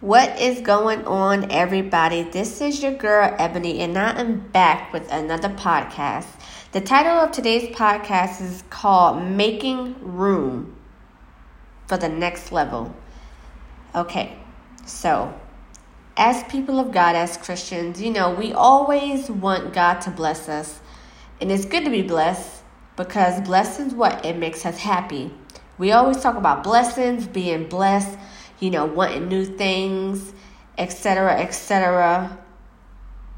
What is going on, everybody? This is your girl Ebony, and I am back with another podcast. The title of today's podcast is called Making Room for the Next Level. Okay, so as people of God, as Christians, you know, we always want God to bless us, and it's good to be blessed because blessings, what? It makes us happy. We always talk about blessings, being blessed you know, wanting new things, etc., etc.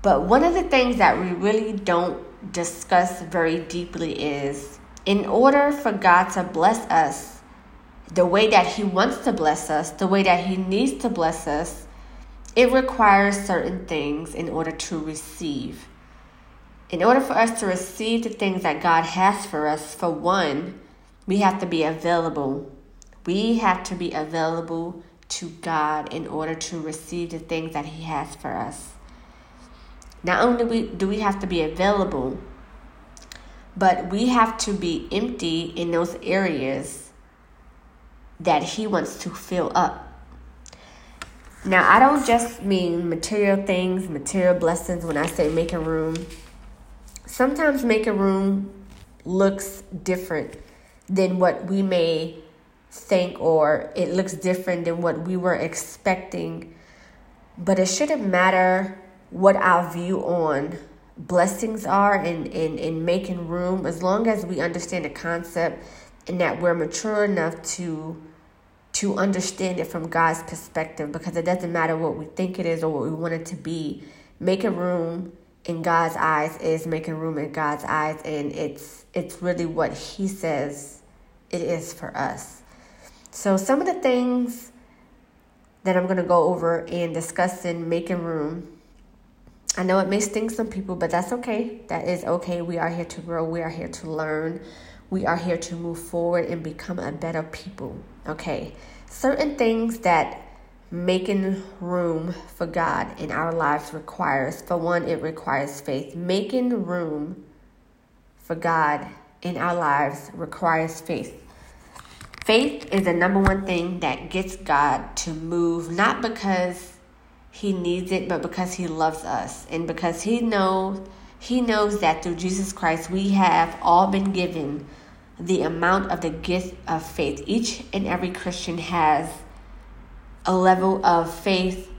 But one of the things that we really don't discuss very deeply is in order for God to bless us the way that He wants to bless us, the way that He needs to bless us, it requires certain things in order to receive. In order for us to receive the things that God has for us, for one, we have to be available. We have to be available to God in order to receive the things that He has for us. Not only do we, do we have to be available, but we have to be empty in those areas that He wants to fill up. Now, I don't just mean material things, material blessings when I say making room. Sometimes making room looks different than what we may think or it looks different than what we were expecting. But it shouldn't matter what our view on blessings are and in, in, in making room as long as we understand the concept and that we're mature enough to to understand it from God's perspective because it doesn't matter what we think it is or what we want it to be. Making room in God's eyes is making room in God's eyes and it's it's really what he says it is for us. So, some of the things that I'm going to go over and discuss in making room. I know it may sting some people, but that's okay. That is okay. We are here to grow, we are here to learn, we are here to move forward and become a better people. Okay. Certain things that making room for God in our lives requires. For one, it requires faith. Making room for God in our lives requires faith. Faith is the number one thing that gets God to move, not because he needs it, but because he loves us and because he knows he knows that through Jesus Christ we have all been given the amount of the gift of faith. Each and every Christian has a level of faith,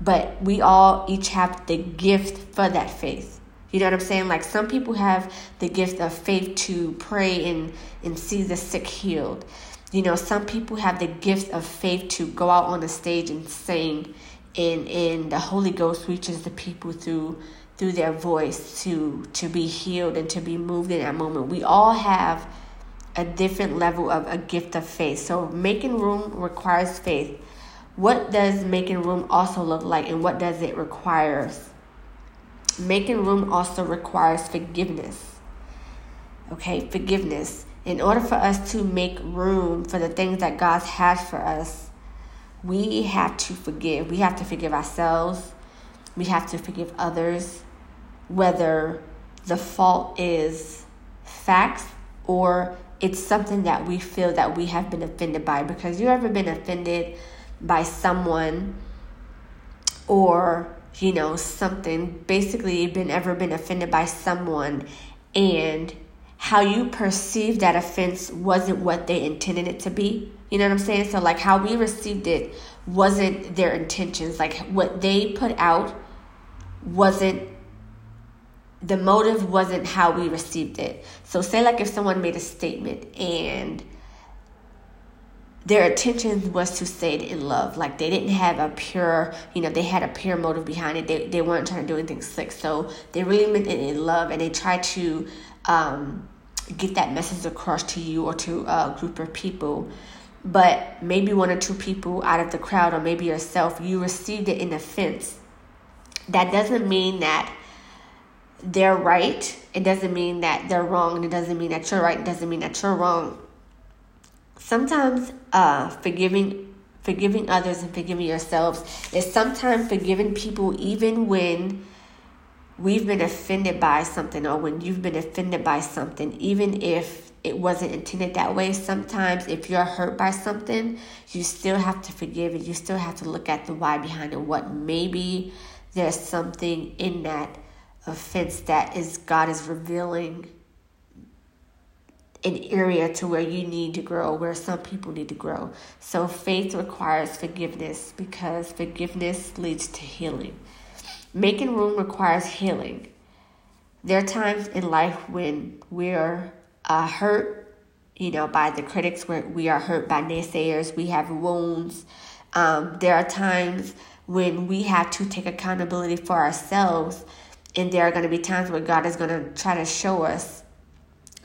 but we all each have the gift for that faith. You know what I'm saying? Like some people have the gift of faith to pray and, and see the sick healed. You know, some people have the gift of faith to go out on the stage and sing and and the Holy Ghost reaches the people through through their voice to to be healed and to be moved in that moment. We all have a different level of a gift of faith. So making room requires faith. What does making room also look like and what does it require? Making room also requires forgiveness. Okay, forgiveness. In order for us to make room for the things that God has for us, we have to forgive. We have to forgive ourselves. We have to forgive others, whether the fault is facts or it's something that we feel that we have been offended by. Because you ever been offended by someone or you know, something, basically been ever been offended by someone and how you perceive that offense wasn't what they intended it to be. You know what I'm saying? So like how we received it wasn't their intentions. Like what they put out wasn't the motive wasn't how we received it. So say like if someone made a statement and their intention was to say it in love. Like they didn't have a pure, you know, they had a pure motive behind it. They, they weren't trying to do anything sick. So they really meant it in love and they tried to um, get that message across to you or to a group of people. But maybe one or two people out of the crowd or maybe yourself, you received it in offense. That doesn't mean that they're right. It doesn't mean that they're wrong. And it doesn't mean that you're right. It doesn't mean that you're wrong sometimes uh, forgiving forgiving others and forgiving yourselves is sometimes forgiving people even when we've been offended by something or when you've been offended by something even if it wasn't intended that way. Sometimes, if you're hurt by something, you still have to forgive and you still have to look at the why behind it. What maybe there's something in that offense that is God is revealing an area to where you need to grow, where some people need to grow. So faith requires forgiveness because forgiveness leads to healing. Making room requires healing. There are times in life when we're uh, hurt, you know, by the critics, where we are hurt by naysayers, we have wounds. Um, there are times when we have to take accountability for ourselves, and there are going to be times where God is going to try to show us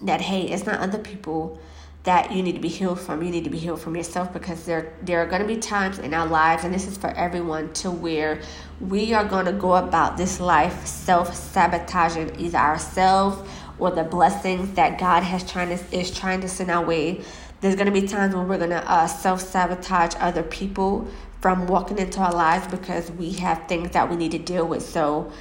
that hey, it's not other people that you need to be healed from. You need to be healed from yourself because there there are going to be times in our lives, and this is for everyone, to where we are going to go about this life self sabotaging either ourselves or the blessings that God has trying to is trying to send our way. There's going to be times when we're going to uh, self sabotage other people from walking into our lives because we have things that we need to deal with. So,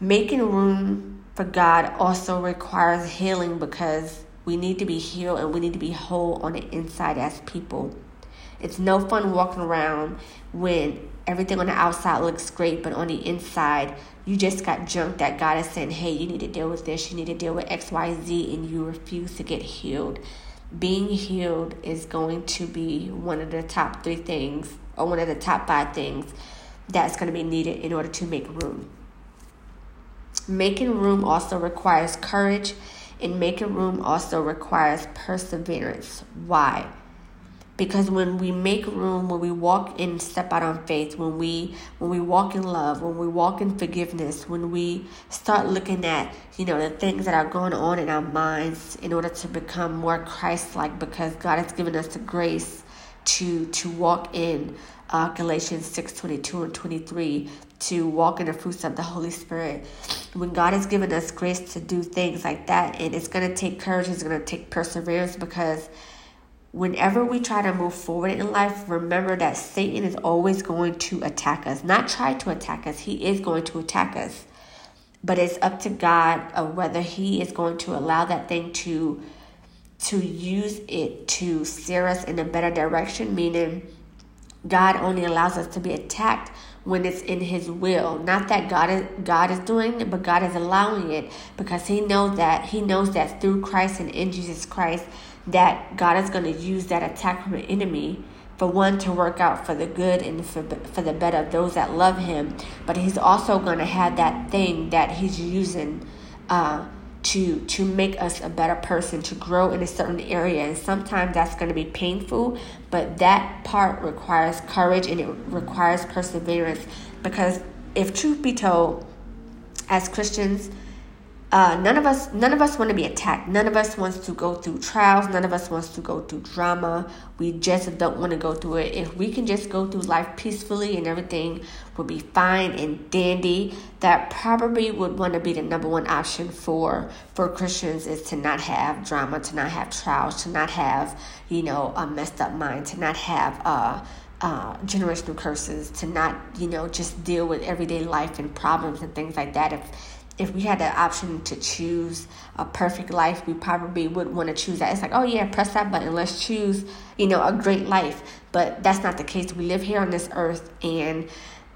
making room for God also requires healing because we need to be healed and we need to be whole on the inside as people. It's no fun walking around when everything on the outside looks great, but on the inside, you just got junk that God is saying, hey, you need to deal with this, you need to deal with XYZ, and you refuse to get healed. Being healed is going to be one of the top three things, or one of the top five things that's going to be needed in order to make room. Making room also requires courage, and making room also requires perseverance. Why? Because when we make room, when we walk and step out on faith, when we when we walk in love, when we walk in forgiveness, when we start looking at you know the things that are going on in our minds in order to become more Christ-like, because God has given us the grace to to walk in uh, Galatians 6 22 and 23 to walk in the fruits of the Holy Spirit. When God has given us grace to do things like that, and it's going to take courage, it's going to take perseverance because whenever we try to move forward in life, remember that Satan is always going to attack us. Not try to attack us, he is going to attack us. But it's up to God of whether he is going to allow that thing to to use it to steer us in a better direction, meaning God only allows us to be attacked when it's in his will. Not that god is god is doing it but god is allowing it because he knows that he knows that through christ and in jesus christ that god is going to use that attack from an enemy for one to work out for the good and for, for the better of those that love him. But he's also going to have that thing that he's using uh, to to make us a better person to grow in a certain area. And sometimes that's going to be painful but that part requires courage and it requires perseverance. Because if truth be told as christians uh, none of us none of us want to be attacked. None of us wants to go through trials. None of us wants to go through drama. We just don't want to go through it. If we can just go through life peacefully and everything will be fine and dandy that probably would want to be the number one option for for christians is to not have drama to not have trials to not have you know a messed up mind to not have uh uh, generational curses to not you know just deal with everyday life and problems and things like that. If if we had the option to choose a perfect life, we probably would want to choose that. It's like, oh yeah, press that button. Let's choose, you know, a great life. But that's not the case. We live here on this earth and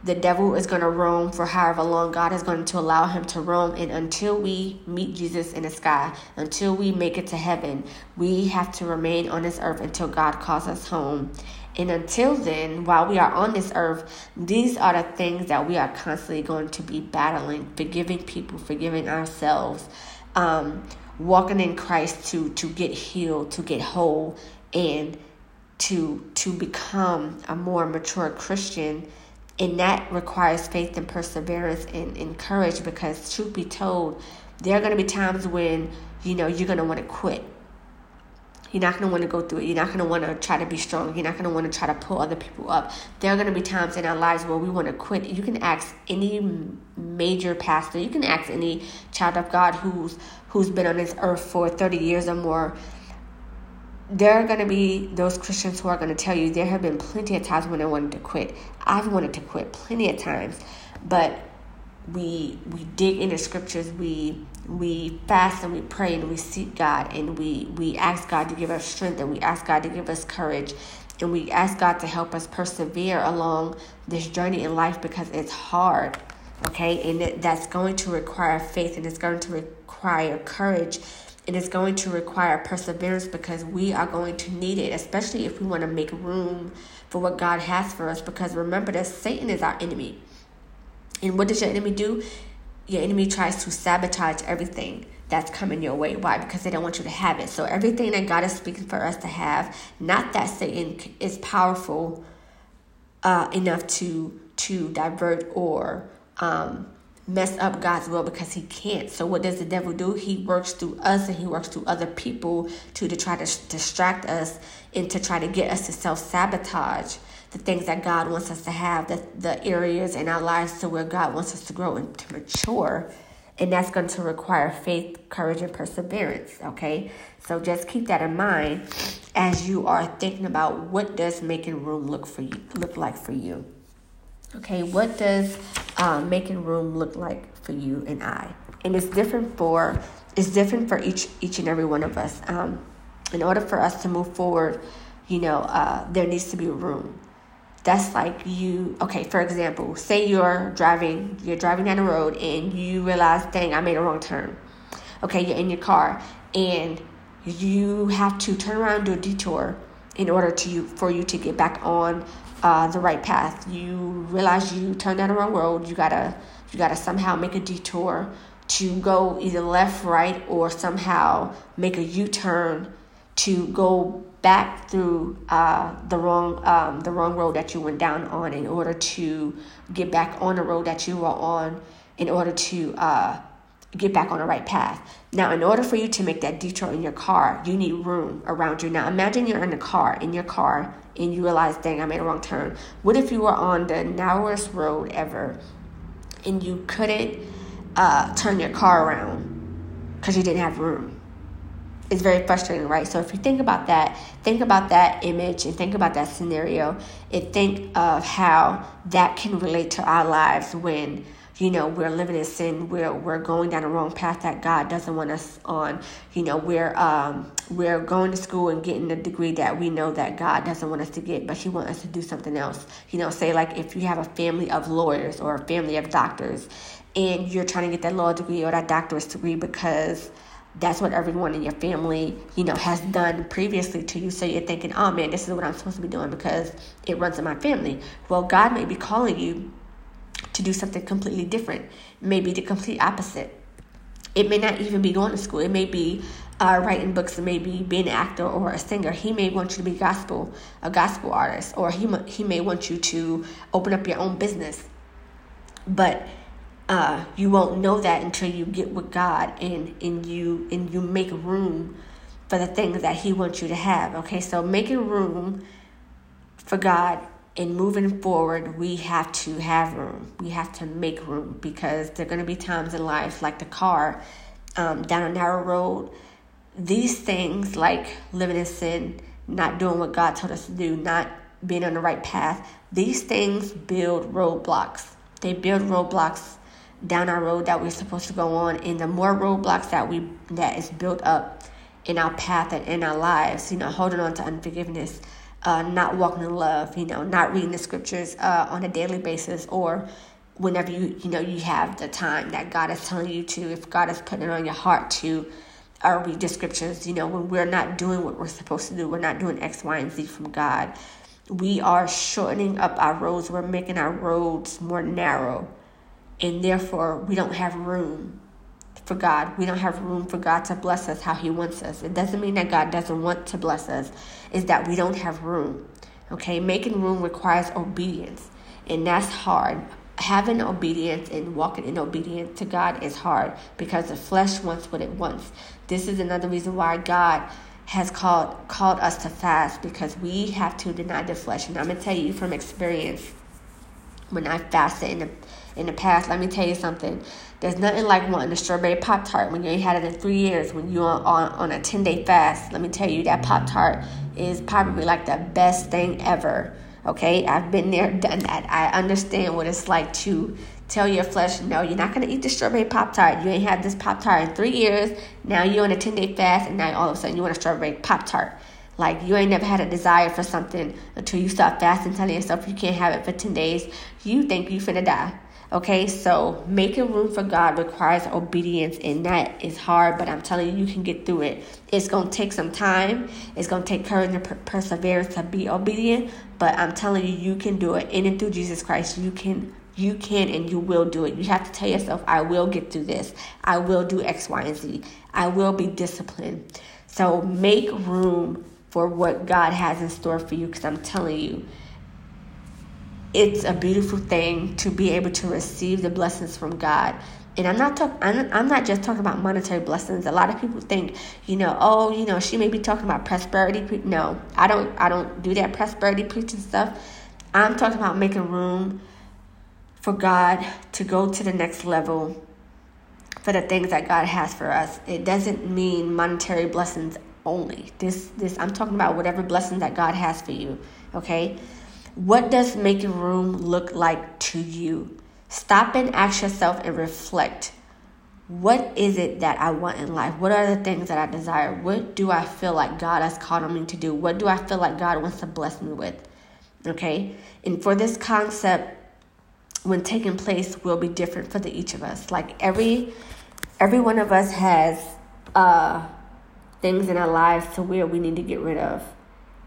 the devil is going to roam for however long God is going to allow him to roam. And until we meet Jesus in the sky, until we make it to heaven, we have to remain on this earth until God calls us home. And until then, while we are on this earth, these are the things that we are constantly going to be battling, forgiving people, forgiving ourselves, um, walking in Christ to to get healed, to get whole, and to to become a more mature Christian. And that requires faith and perseverance and, and courage because truth be told, there are going to be times when you know you're going to want to quit you're not to want to go through it. You're not to want to try to be strong. You're not to want to try to pull other people up. There are to be times in our lives where we want to quit. You can ask any major pastor. You can ask any child of God who's who's been on this earth for 30 years or more. There are to be those Christians who are to tell you there have been plenty of times when I wanted to quit. I've wanted to quit plenty of times, but we we dig into scriptures, we we fast and we pray and we seek God and we we ask God to give us strength and we ask God to give us courage and we ask God to help us persevere along this journey in life because it's hard. Okay, and it, that's going to require faith and it's going to require courage and it's going to require perseverance because we are going to need it, especially if we want to make room for what God has for us. Because remember that Satan is our enemy. And what does your enemy do? Your enemy tries to sabotage everything that's coming your way. Why? Because they don't want you to have it. So everything that God is speaking for us to have, not that Satan is powerful uh, enough to to divert or um, mess up God's will because he can't. So what does the devil do? He works through us and he works through other people to, to try to distract us and to try to get us to self-sabotage the things that God wants us to have, the, the areas in our lives to where God wants us to grow and to mature. And that's going to require faith, courage, and perseverance. Okay, so just keep that in mind as you are thinking about what does making room look for you look like for you. Okay, what does uh, making room look like for you and I? And it's different for it's different for each each and every one of us. Um, in order for us to move forward, you know, uh, there needs to be room. That's like you. Okay, for example, say you're driving you're driving down the road and you realize, dang, I made a wrong turn. Okay, you're in your car and you have to turn around do a detour in order to for you to get back on uh, the right path. You realize you turned down the wrong road. You gotta you gotta somehow make a detour to go either left, right, or somehow make a U turn to go back through uh, the wrong um, the wrong road that you went down on in order to get back on the road that you were on in order to uh, get back on the right path. Now, in order for you to make that detour in your car, you need room around you. Now, imagine you're in a car, in your car, and you realize, dang, I made a wrong turn. What if you were on the narrowest road ever and you couldn't uh, turn your car around because you didn't have room? It's very frustrating, right? So if you think about that, think about that image and think about that scenario and think of how that can relate to our lives when you know we're living in sin we're we're going down the wrong path that god doesn't want us on you know we're um we're going to school and getting a degree that we know that god doesn't want us to get but he wants us to do something else you know say like if you have a family of lawyers or a family of doctors and you're trying to get that law degree or that doctorate degree because that's what everyone in your family, you know, has done previously to you. So you're thinking, oh man, this is what I'm supposed to be doing because it runs in my family. Well, God may be calling you to do something completely different, maybe the complete opposite. It may not even be going to school. It may be uh, writing books, it may be being an actor or a singer. He may want you to be gospel, a gospel artist, or he he may want you to open up your own business. But uh, you won't know that until you get with God and and you and you make room for the things that He wants you to have. Okay, so making room for God in moving forward, we have to have room. We have to make room because there are going to be times in life, like the car um, down a narrow road. These things, like living in sin, not doing what God told us to do, not being on the right path, these things build roadblocks. They build roadblocks down our road that we're supposed to go on, and the more roadblocks that we that is built up in our path and in our lives, you know, holding on to unforgiveness uh, not walking in love, you know, not reading the scriptures uh, on a daily basis or whenever you, you know, you have the time that God is telling you to, if God is putting it on your heart to uh, read the scriptures, you know, when we're not doing what we're supposed to do, we're not doing X, Y, and Z from God. We are shortening up our roads. We're making our roads more narrow. And therefore, we don't have room for God. We don't have room for God to bless us how He wants us. It doesn't mean that God doesn't want to bless us, is that we don't have room. Okay, making room requires obedience, and that's hard. Having obedience and walking in obedience to God is hard because the flesh wants what it wants. This is another reason why God has called called us to fast because we have to deny the flesh. And I'm gonna tell you from experience, when I fasted in the in the past, let me tell you something. There's nothing like wanting a strawberry Pop Tart when you ain't had it in three years, when you're on, on, a 10 day fast. Let me tell you, that Pop Tart is probably like the best thing ever. Okay, I've been there, done that. I understand what it's like to tell your flesh, no, you're not going to eat the strawberry Pop Tart. You ain't had this Pop Tart in three years. Now you're on a 10 day fast, and now all of a sudden you want a strawberry Pop Tart. Like you ain't never had a desire for something until you start fasting, telling yourself you can't have it for 10 days. You think you finna die. Okay, so making room for God requires obedience, and that is hard, but I'm telling you, you can get through it. It's gonna take some time, it's gonna take courage and per- perseverance to be obedient, but I'm telling you, you can do it. In and through Jesus Christ, you can you can and you will do it. You have to tell yourself, I will get through this. I will do X, Y, and Z. I will be disciplined. So make room for what God has in store for you because I'm telling you, it's a beautiful thing to be able to receive the blessings from God. And I'm not talking. I'm, I'm not just talking about monetary blessings. A lot of people think, you know, oh, you know, she may be talking about prosperity. No, I don't. I don't do that prosperity preaching stuff. I'm talking about making room for God to go to the next level for the things that God has for us. It doesn't mean monetary blessings only. This this I'm talking about whatever blessings that God has for you, okay? What does making room look like to you? Stop and ask yourself and reflect. What is it that I want in life? What are the things that I desire? What do I feel like God has called on me to do? What do I feel like God wants to bless me with? Okay? And for this concept when taking place will be different for the each of us. Like every every one of us has uh things in our lives to where we need to get rid of.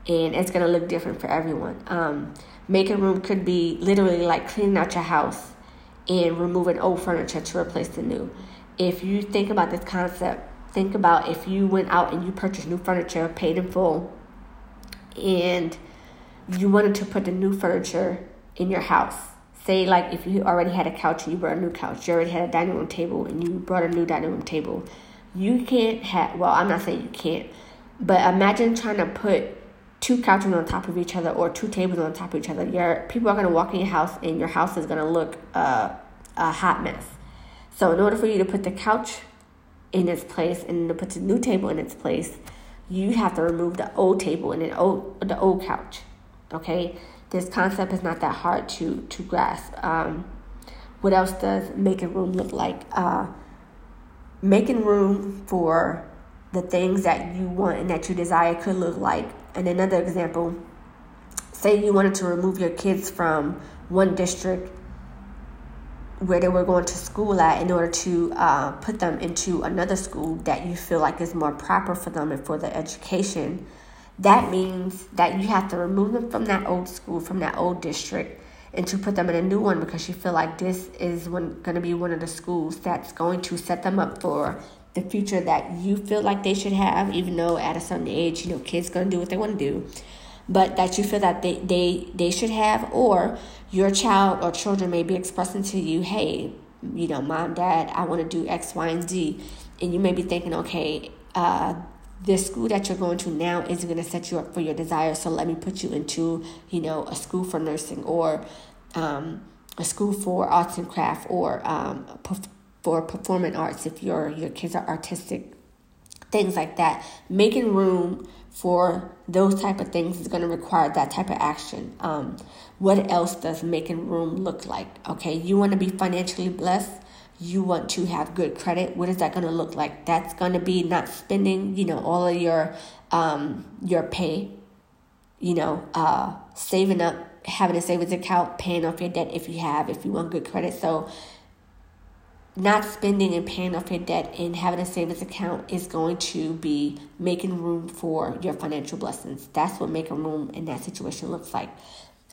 And it's going to look different for everyone. Um, making room could be literally like cleaning out your house and removing old furniture to replace the new. If you think about this concept, think about if you went out and you purchased new furniture, paid in full, and you wanted to put the new furniture in your house. Say, like, if you already had a couch and you brought a new couch, you already had a dining room table and you brought a new dining room table you can't have, well, I'm not saying you can't, but imagine trying to put two couches on top of each other or two tables on top of each other. Your people are going to walk in your house and your house is going to look uh, a hot mess. So, in order for you to put the couch in its place and to put the new table in its place, you have to remove the old table and the old, the old couch. Okay? This concept is not that hard to, to grasp. Um, what else does making room look like? Uh, making room for the things that you want and that you desire could look like. And another example, say you wanted to remove your kids from one district where they were going to school at in order to uh, put them into another school that you feel like is more proper for them and for their education. That means that you have to remove them from that old school, from that old district, and to put them in a new one because you feel like this is going to be one of the schools that's going to set them up for the future that you feel like they should have, even though at a certain age, you know, kids to do what they want to do, but that you feel that they, they, they should have, or your child or children may be expressing to you, hey, you know, mom, dad, I want to do X, Y, and Z. And you may be thinking, okay, uh, the school that you're going to now isn't going to set you up for your desires. So let me put you into, you know, a school for nursing or um, a school for arts and craft or um, for performing arts if your your kids are artistic, things like that. Making room for those type of things is going to require that type of action. Um, what else does making room look like? Okay, you want to be financially blessed you want to have good credit what is that going to look like that's going to be not spending you know all of your um your pay you know uh saving up having a savings account paying off your debt if you have if you want good credit so not spending and paying off your debt and having a savings account is going to be making room for your financial blessings that's what making room in that situation looks like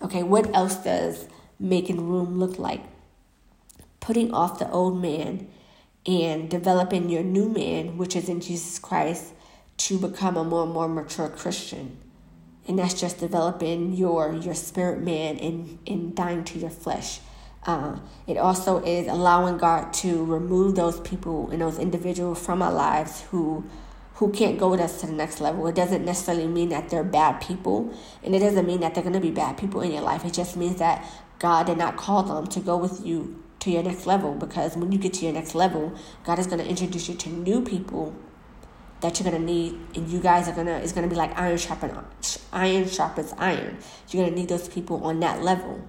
okay what else does making room look like putting off the old man and developing your new man, which is in Jesus Christ, to become a more and more mature Christian. And that's just developing your your spirit man and, and dying to your flesh. Uh, it also is allowing God to remove those people and those individuals from our lives who who can't go with us to the next level. It doesn't necessarily mean that they're bad people, and it doesn't mean that they're going to be bad people in your life. It just means that God did not call them to go with you to your next level because when you get to your next level, God is going to introduce you to new people that you're going to need and you guys are going to it's to be like iron sharpen iron sharpens iron. You're going to need those people on that level.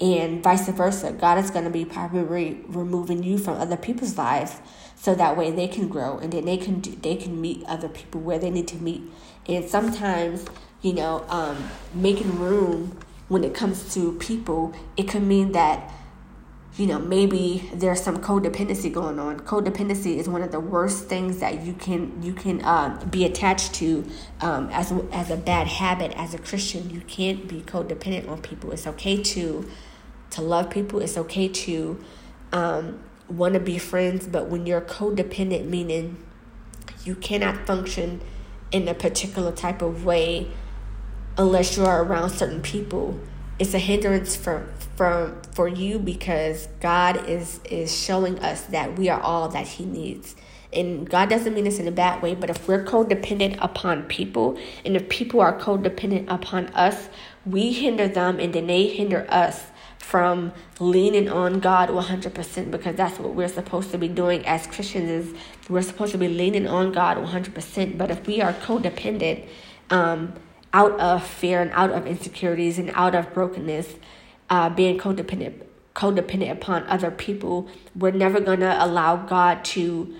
And vice versa. God is going to be probably removing you from other people's lives so that way they can grow and then they can do, they can meet other people where they need to meet. And sometimes, you know, um, making room when it comes to people, it can mean that you know maybe there's some codependency going on. Codependency is one of the worst things that you can you can uh, be attached to um, as as a bad habit. As a christian you can't be codependent on people. It's okay to to love people. It's okay to um, want to be friends. But when you're codependent meaning you cannot function in a particular type of way unless you're around certain people it's a hindrance for for for you because God is is showing us that we are all that He needs. And God doesn't mean this in a bad way, but if we're codependent upon people, and if people are codependent upon us, we hinder them and then they hinder us from leaning on God 100% because that's what we're supposed to be doing as Christians is we're supposed to be leaning on God 100%. But if we are codependent, um, out of fear and out of insecurities and out of brokenness, uh, being codependent codependent upon other people, we're never gonna allow God to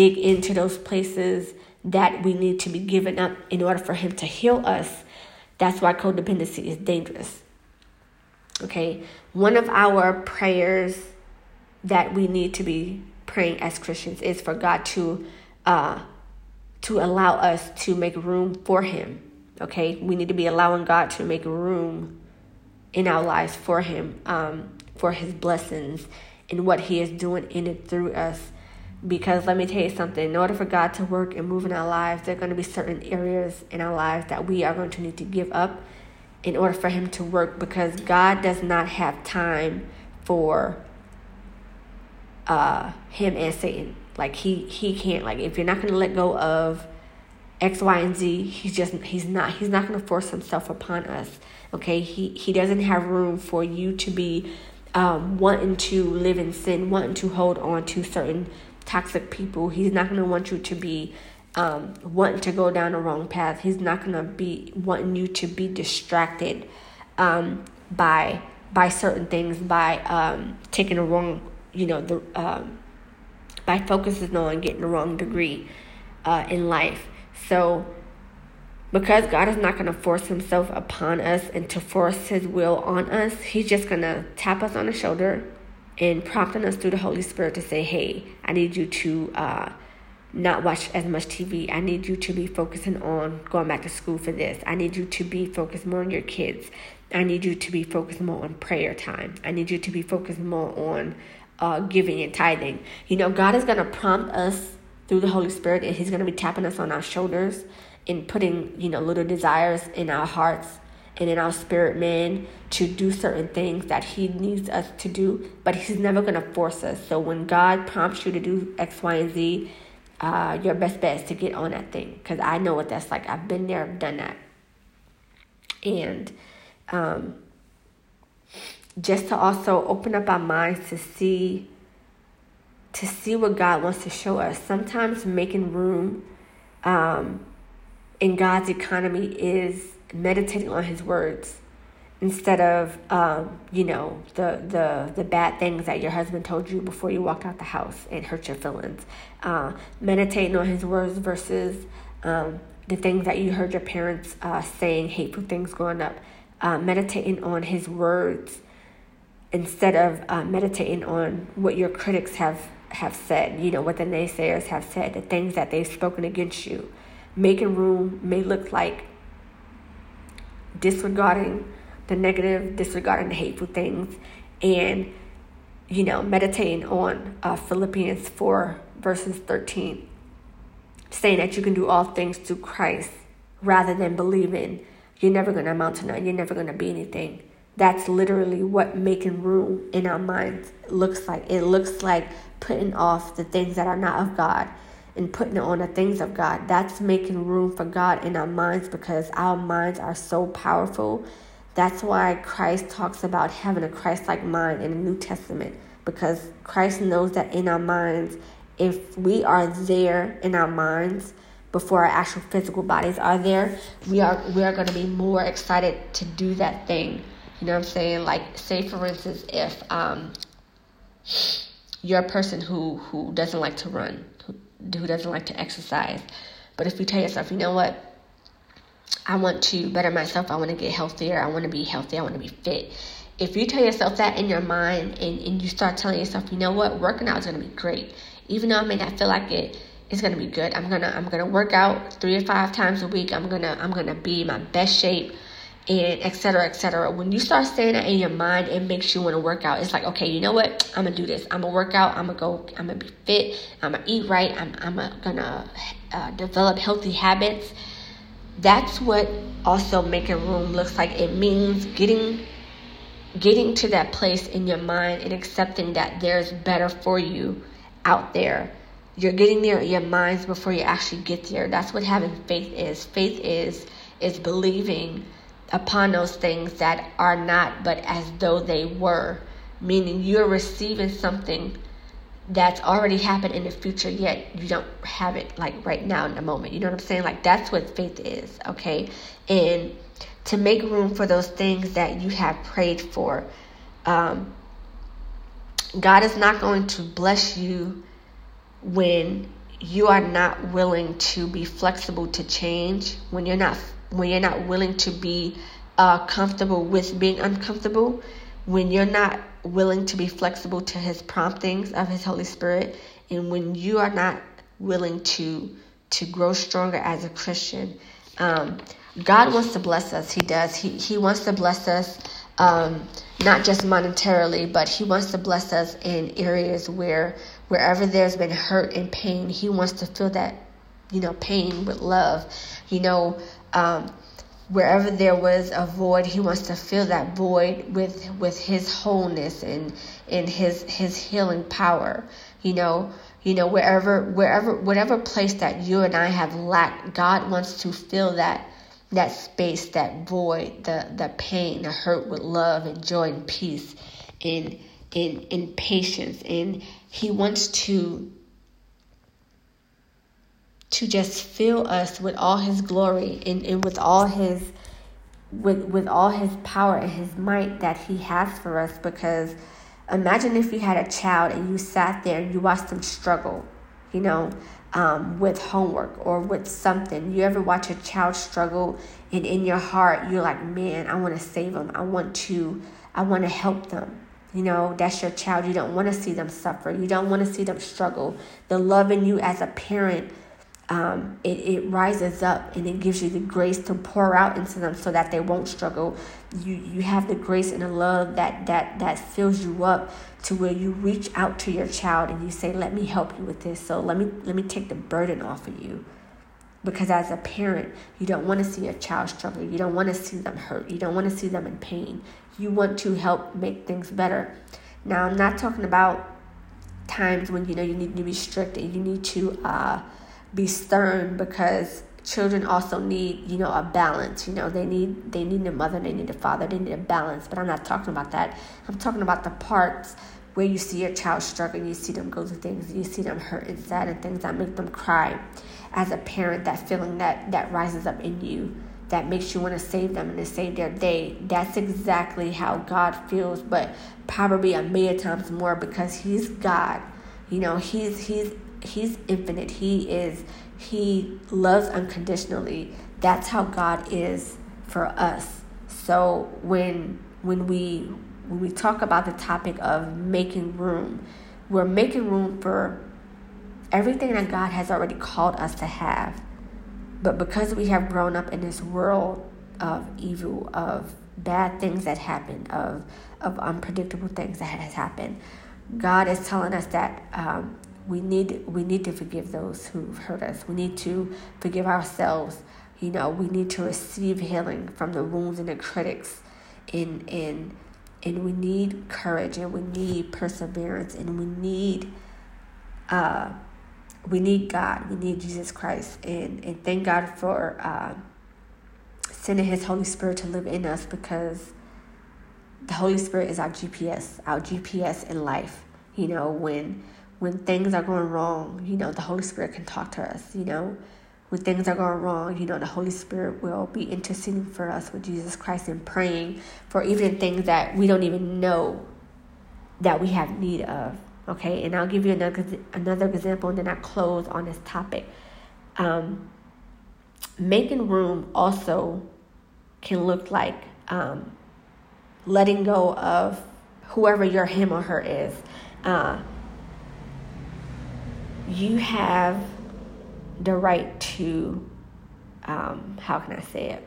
dig into those places that we need to be given up in order for Him to heal us. That's why codependency is dangerous. Okay, one of our prayers that we need to be praying as Christians is for God to uh, to allow us to make room for Him Okay, we need to be allowing God to make room in our lives for Him, um, for His blessings and what He is doing in it through us. Because let me tell you something, in order for God to work and move in our lives, there are going to be certain areas in our lives that we are going to need to give up in order for Him to work because God does not have time for uh, Him and Satan. Like, He, he can't, like, if you're not going to let go of X, Y, and Z. He's just he's not he's not going to force himself upon us. Okay, he he doesn't have room for you to be um, wanting to live in sin, wanting to hold on to certain toxic people. He's not going to want you to be um, wanting to go down the wrong path. He's not going to be wanting you to be distracted um, by by certain things, by um, taking the wrong, you know, the um, by focusing on getting the wrong degree uh, in life. So, because God is not going to force himself upon us and to force his will on us, he's just going to tap us on the shoulder and prompting us through the Holy Spirit to say, hey, I need you to uh, not watch as much TV. I need you to be focusing on going back to school for this. I need you to be focused more on your kids. I need you to be focused more on prayer time. I need you to be focused more on uh, giving and tithing. You know, God is going to prompt us through the Holy Spirit, and He's going to be tapping us on our shoulders and putting, you know, little desires in our hearts and in our spirit man to do certain things that He needs us to do, but He's never going to force us. So when God prompts you to do X, Y, and Z, uh, your best bet is to get on that thing because I know what that's like. I've been there, I've done that. And um, just to also open up our minds to see to see what God wants to show us. Sometimes making room um, in God's economy is meditating on His words instead of um, you know the the the bad things that your husband told you before you walked out the house and hurt your feelings. Uh, meditating on His words versus um, the things that you heard your parents uh, saying, hateful things growing up. Uh, meditating on His words instead of uh, meditating on what your critics have have said, you know, what the naysayers have said, the things that they've spoken against you. Making room may look like disregarding the negative, disregarding the hateful things, and, you know, meditating on uh, Philippians 4, verses 13, saying that you can do all things through Christ rather than believing you're never going to amount to nothing, you're never going to be anything. That's literally what making room in our minds looks like. It looks like putting off the things that are not of God and putting on the things of God. That's making room for God in our minds because our minds are so powerful. That's why Christ talks about having a Christ like mind in the New Testament because Christ knows that in our minds, if we are there in our minds, before our actual physical bodies are there, we are we are going to be more excited to do that thing You know what I'm saying? Like, say for instance, if um, you're a person who who doesn't like to run, who, who doesn't like to exercise, but if you tell yourself, you know what, I want to better myself, I want to get healthier, I want to be healthy, I want to be fit. If you tell yourself that in your mind and, and you start telling yourself, you know what, working out is going to be great, even though I may not feel like it, it's gonna be good. I'm gonna I'm gonna work out three to five times a week. I'm gonna I'm gonna be my best shape and etc etc when you start saying that in your mind it makes you want to work out. It's like okay you know what? I'm gonna do this. I'm gonna work out. I'm gonna go i'm gonna be fit. I'm gonna eat right. I'm, I'm gonna uh, develop healthy habits. That's what also making room looks like. It means getting getting to that place in your mind and accepting that there's better for you out there. You're getting there in your minds before you actually get there. That's what having faith is. Faith is is believing upon those things that are not but as though they were, meaning you're receiving something that's already happened in the future, yet you don't have it like right now in the moment. You know what I'm saying? Like that's what faith is, okay? And to make room for those things that you have prayed for. Um, God is not going to bless you when you are not willing to be flexible to change, when you're not when you're not willing to be uh, comfortable with being uncomfortable, when you're not willing to be flexible to His promptings of His Holy Spirit, and when you are not willing to to grow stronger as a Christian. Um, God wants to bless us. He does. He He wants to bless us. Um, not just monetarily, but he wants to bless us in areas where wherever there's been hurt and pain, he wants to fill that, you know, pain with love. You know, um, wherever there was a void, he wants to fill that void with with his wholeness and in his his healing power. You know, you know wherever wherever whatever place that you and I have lacked, God wants to fill that that space, that void, the the pain, the hurt with love and joy and peace, in in in patience, and He wants to to just fill us with all his glory and, and with all his with with all his power and his might that he has for us because imagine if you had a child and you sat there and you watched them struggle you know um, with homework or with something. You ever watch a child struggle and in your heart you're like man i want to save them. I want to i want to help them. You know that's your child. You don't want to see them suffer. You don't want to see them struggle. The love in you as a parent um, it, it rises up and it gives you the grace to pour out into them so that they won't struggle. You you have the grace and the love that that that fills you up to where you reach out to your child and you say, "Let me help you with this." So let me let me take the burden off of you. Because as a parent, you don't want to see your child struggle. You don't want to see them hurt. You don't want to see them in pain. You want to help make things better. Now, I'm not talking about times when you know you need to be strict and you need to uh, be stern because children also need you know a balance you know they need they need a mother they need a father they need a balance but i'm not talking about that. I'm talking about the parts where you see your child struggling you see them go through things you see them hurt and sad and things that make them cry. As a parent that feeling that that rises up in you that makes you want to save them and to save their day that's exactly how god feels but probably a million times more because he's god. You know he's he's he's infinite. He is he loves unconditionally. That's how God is for us. So when when we when we talk about the topic of making room, we're making room for everything that God has already called us to have. But because we have grown up in this world of evil, of bad things that happen, of of unpredictable things that has happened, God is telling us that um, we need we need to forgive those who've hurt us. We need to forgive ourselves. You know, we need to receive healing from the wounds and the critics, and and and we need courage and we need perseverance and we need uh we need God. We need Jesus Christ and and thank God for uh, sending His Holy Spirit to live in us because the Holy Spirit is our GPS, our GPS in life. You know when when things are going wrong, you know, the Holy Spirit can talk to us, you know. when things are going wrong, you know, the Holy Spirit will be interceding for us with Jesus Christ and praying for even things that we don't even know that we have need of. Okay, and I'll give you another another example, and then I close on this topic. Um, making room also can look like um, letting go of whoever your him or her is. Uh, you have the right to, um, how can I say it?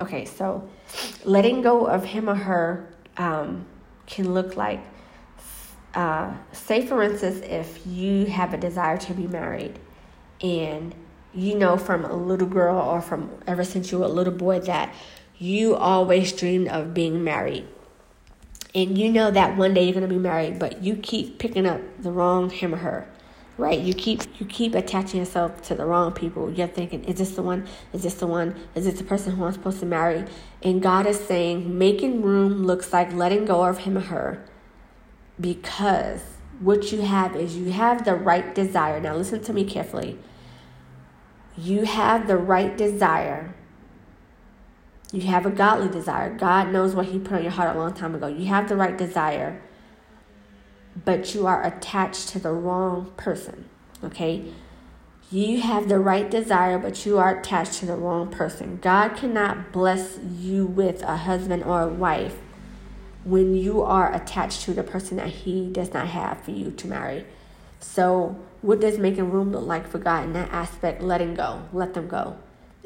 Okay, so letting go of him or her um, can look like, uh, say, for instance, if you have a desire to be married and you know from a little girl or from ever since you were a little boy that you always dreamed of being married. And you know that one day you're going to be married, but you keep picking up the wrong him or her. Right? You keep you keep attaching yourself to the wrong people. You're thinking, is this the one? Is this the one? Is this the person who I'm supposed to marry? And God is saying, making room looks like letting go of him or her because what you have is you have the right desire. Now listen to me carefully. You have the right desire you have a godly desire. God knows what He put on your heart a long time ago. You have the right desire, but you are attached to the wrong person. Okay? You have the right desire, but you are attached to the wrong person. God cannot bless you with a husband or a wife when you are attached to the person that He does not have for you to marry. So, what does making room look like for God in that aspect? Letting go. Let them go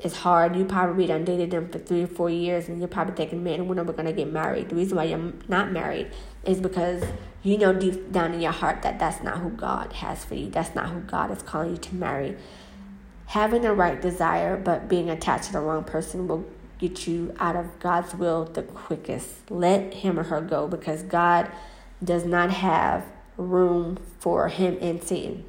it's hard. You probably done dated them for three or four years, and you're probably thinking, "Man, when are we gonna get married?" The reason why you're not married is because you know deep down in your heart that that's not who God has for you. That's not who God is calling you to marry. Having the right desire, but being attached to the wrong person will get you out of God's will the quickest. Let him or her go because God does not have room for him and Satan.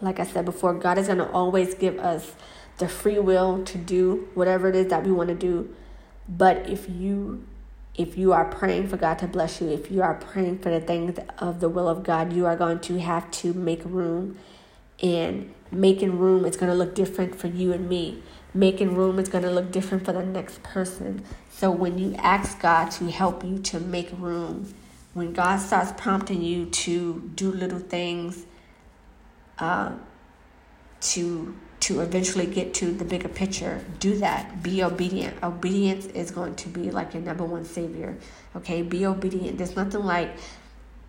Like I said before, God is going to always give us the free will to do whatever it is that we want to do. But if you if you are praying for God to bless you, if you are praying for the things of the will of God, you are going to have to make room. And making room is going to look different for you and me. Making room is going to look different for the next person. So when you ask God to help you to make room, when God starts prompting you to do little things, uh, to to eventually get to the bigger picture, do that. Be obedient. Obedience is going to be like your number one savior. Okay, be obedient. There's nothing like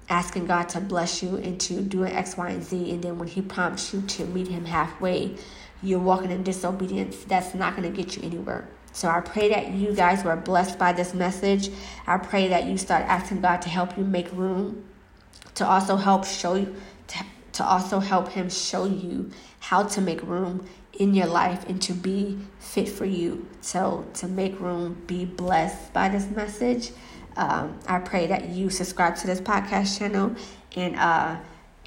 asking God to bless you into doing X, Y, and Z, and then when He prompts you to meet Him halfway, you're walking in disobedience. That's not going to get you anywhere. So I pray that you guys were blessed by this message. I pray that you start asking God to help you make room, to also help show you, to, to also help Him show you how to make room in your life and to be fit for you. So, to make room, be blessed by this message. Um, I pray that you subscribe to this podcast channel and uh,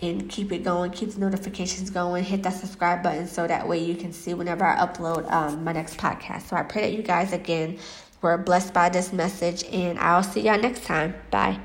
and keep it going, keep the notifications going, hit that subscribe button so that way you can see whenever I upload um, my next podcast. So I pray that you guys again were blessed by this message, and I'll see y'all next time. Bye.